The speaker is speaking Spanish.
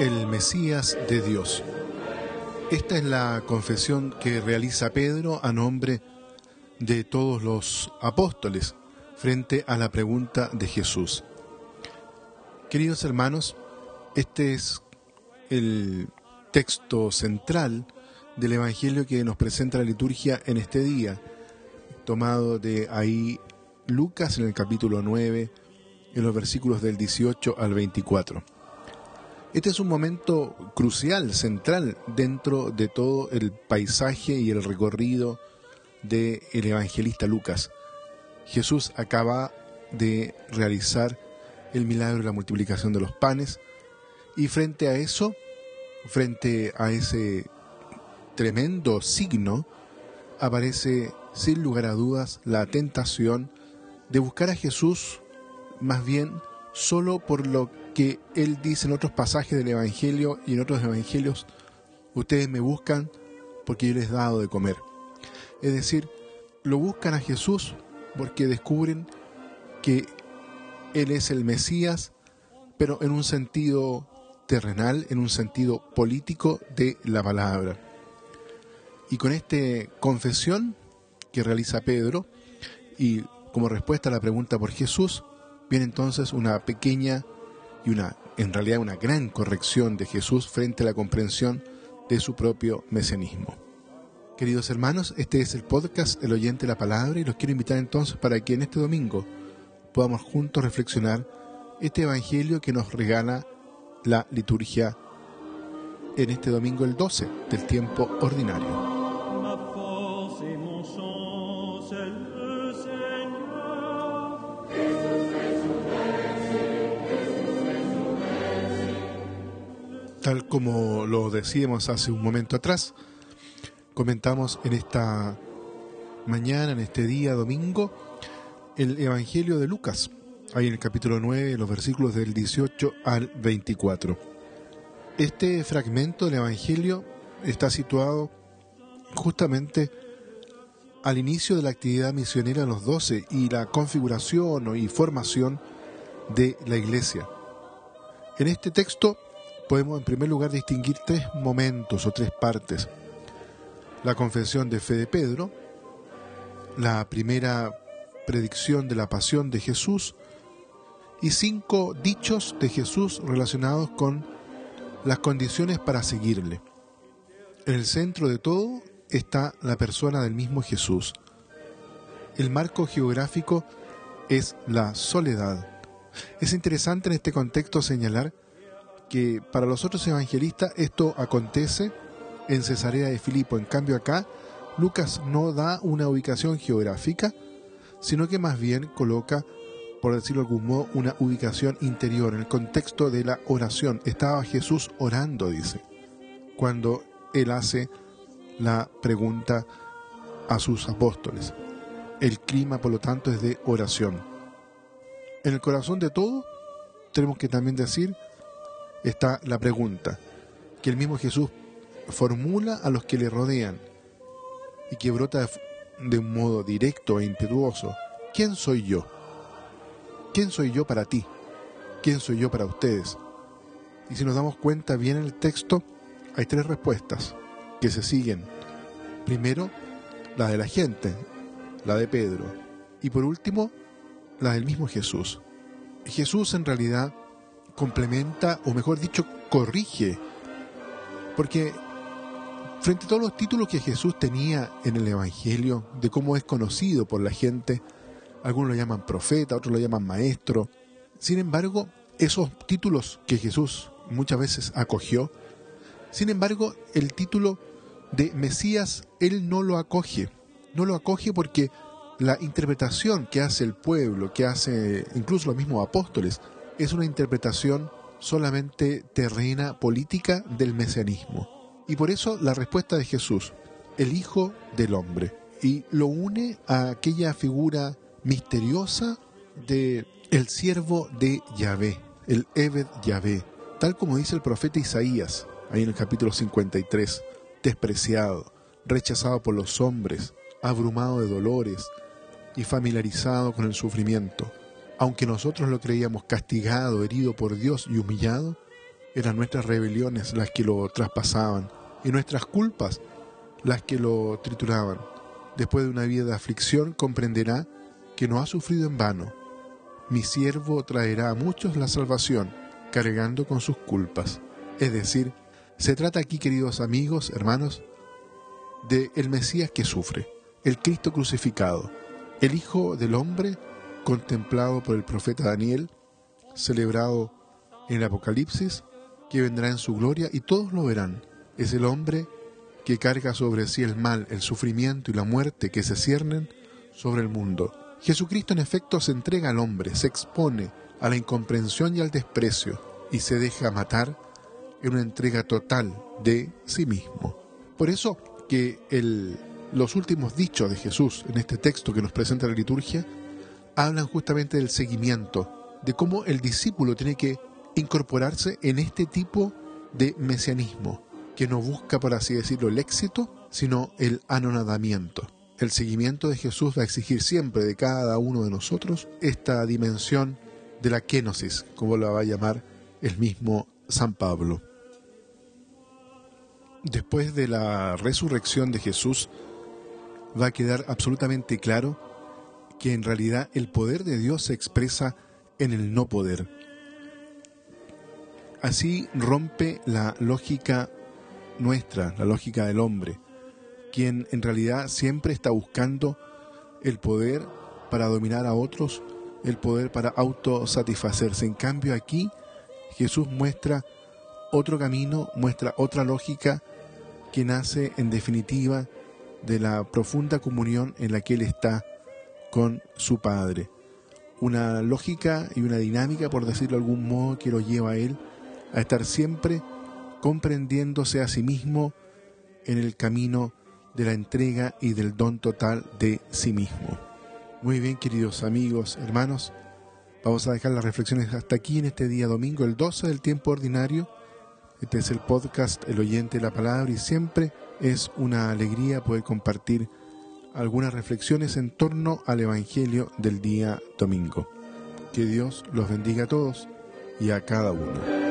el Mesías de Dios. Esta es la confesión que realiza Pedro a nombre de todos los apóstoles frente a la pregunta de Jesús. Queridos hermanos, este es el texto central del Evangelio que nos presenta la liturgia en este día, tomado de ahí Lucas en el capítulo 9, en los versículos del 18 al 24. Este es un momento crucial, central, dentro de todo el paisaje y el recorrido del evangelista Lucas. Jesús acaba de realizar el milagro de la multiplicación de los panes y frente a eso, frente a ese tremendo signo, aparece sin lugar a dudas la tentación de buscar a Jesús más bien solo por lo que él dice en otros pasajes del Evangelio y en otros Evangelios, ustedes me buscan porque yo les he dado de comer. Es decir, lo buscan a Jesús porque descubren que Él es el Mesías, pero en un sentido terrenal, en un sentido político de la palabra. Y con esta confesión que realiza Pedro, y como respuesta a la pregunta por Jesús, viene entonces una pequeña y una, en realidad una gran corrección de Jesús frente a la comprensión de su propio mesianismo. Queridos hermanos, este es el podcast El oyente de la palabra y los quiero invitar entonces para que en este domingo podamos juntos reflexionar este evangelio que nos regala la liturgia en este domingo el 12 del tiempo ordinario. Tal como lo decíamos hace un momento atrás, comentamos en esta mañana, en este día domingo, el Evangelio de Lucas, ahí en el capítulo 9, los versículos del 18 al 24. Este fragmento del Evangelio está situado justamente al inicio de la actividad misionera de los doce y la configuración y formación de la iglesia. En este texto podemos en primer lugar distinguir tres momentos o tres partes. La confesión de fe de Pedro, la primera predicción de la pasión de Jesús y cinco dichos de Jesús relacionados con las condiciones para seguirle. En el centro de todo está la persona del mismo Jesús. El marco geográfico es la soledad. Es interesante en este contexto señalar que para los otros evangelistas esto acontece en Cesarea de Filipo. En cambio acá, Lucas no da una ubicación geográfica, sino que más bien coloca, por decirlo de algún modo, una ubicación interior, en el contexto de la oración. Estaba Jesús orando, dice, cuando él hace la pregunta a sus apóstoles. El clima, por lo tanto, es de oración. En el corazón de todo, tenemos que también decir está la pregunta que el mismo Jesús formula a los que le rodean y que brota de un modo directo e impetuoso. ¿Quién soy yo? ¿Quién soy yo para ti? ¿Quién soy yo para ustedes? Y si nos damos cuenta bien en el texto, hay tres respuestas que se siguen. Primero, la de la gente, la de Pedro. Y por último, la del mismo Jesús. Jesús en realidad complementa, o mejor dicho, corrige. Porque frente a todos los títulos que Jesús tenía en el Evangelio, de cómo es conocido por la gente, algunos lo llaman profeta, otros lo llaman maestro. Sin embargo, esos títulos que Jesús muchas veces acogió, sin embargo, el título de Mesías, él no lo acoge. No lo acoge porque la interpretación que hace el pueblo, que hace incluso los mismos apóstoles, es una interpretación solamente terrena, política del mesianismo. Y por eso la respuesta de Jesús, el Hijo del Hombre, y lo une a aquella figura misteriosa de el siervo de Yahvé, el Eved Yahvé, tal como dice el profeta Isaías, ahí en el capítulo 53, despreciado, rechazado por los hombres, abrumado de dolores y familiarizado con el sufrimiento aunque nosotros lo creíamos castigado, herido por Dios y humillado, eran nuestras rebeliones las que lo traspasaban y nuestras culpas las que lo trituraban. Después de una vida de aflicción comprenderá que no ha sufrido en vano. Mi siervo traerá a muchos la salvación, cargando con sus culpas. Es decir, se trata aquí, queridos amigos, hermanos, de el Mesías que sufre, el Cristo crucificado, el Hijo del Hombre contemplado por el profeta Daniel, celebrado en el Apocalipsis, que vendrá en su gloria y todos lo verán. Es el hombre que carga sobre sí el mal, el sufrimiento y la muerte que se ciernen sobre el mundo. Jesucristo en efecto se entrega al hombre, se expone a la incomprensión y al desprecio y se deja matar en una entrega total de sí mismo. Por eso que los últimos dichos de Jesús en este texto que nos presenta la liturgia hablan justamente del seguimiento, de cómo el discípulo tiene que incorporarse en este tipo de mesianismo, que no busca, por así decirlo, el éxito, sino el anonadamiento. El seguimiento de Jesús va a exigir siempre de cada uno de nosotros esta dimensión de la kenosis, como la va a llamar el mismo San Pablo. Después de la resurrección de Jesús, va a quedar absolutamente claro que en realidad el poder de Dios se expresa en el no poder. Así rompe la lógica nuestra, la lógica del hombre, quien en realidad siempre está buscando el poder para dominar a otros, el poder para autosatisfacerse. En cambio aquí Jesús muestra otro camino, muestra otra lógica que nace en definitiva de la profunda comunión en la que Él está con su Padre. Una lógica y una dinámica, por decirlo de algún modo, que lo lleva a Él a estar siempre comprendiéndose a sí mismo en el camino de la entrega y del don total de sí mismo. Muy bien, queridos amigos, hermanos, vamos a dejar las reflexiones hasta aquí en este día domingo, el 12 del tiempo ordinario. Este es el podcast El oyente de la palabra y siempre es una alegría poder compartir algunas reflexiones en torno al Evangelio del día domingo. Que Dios los bendiga a todos y a cada uno.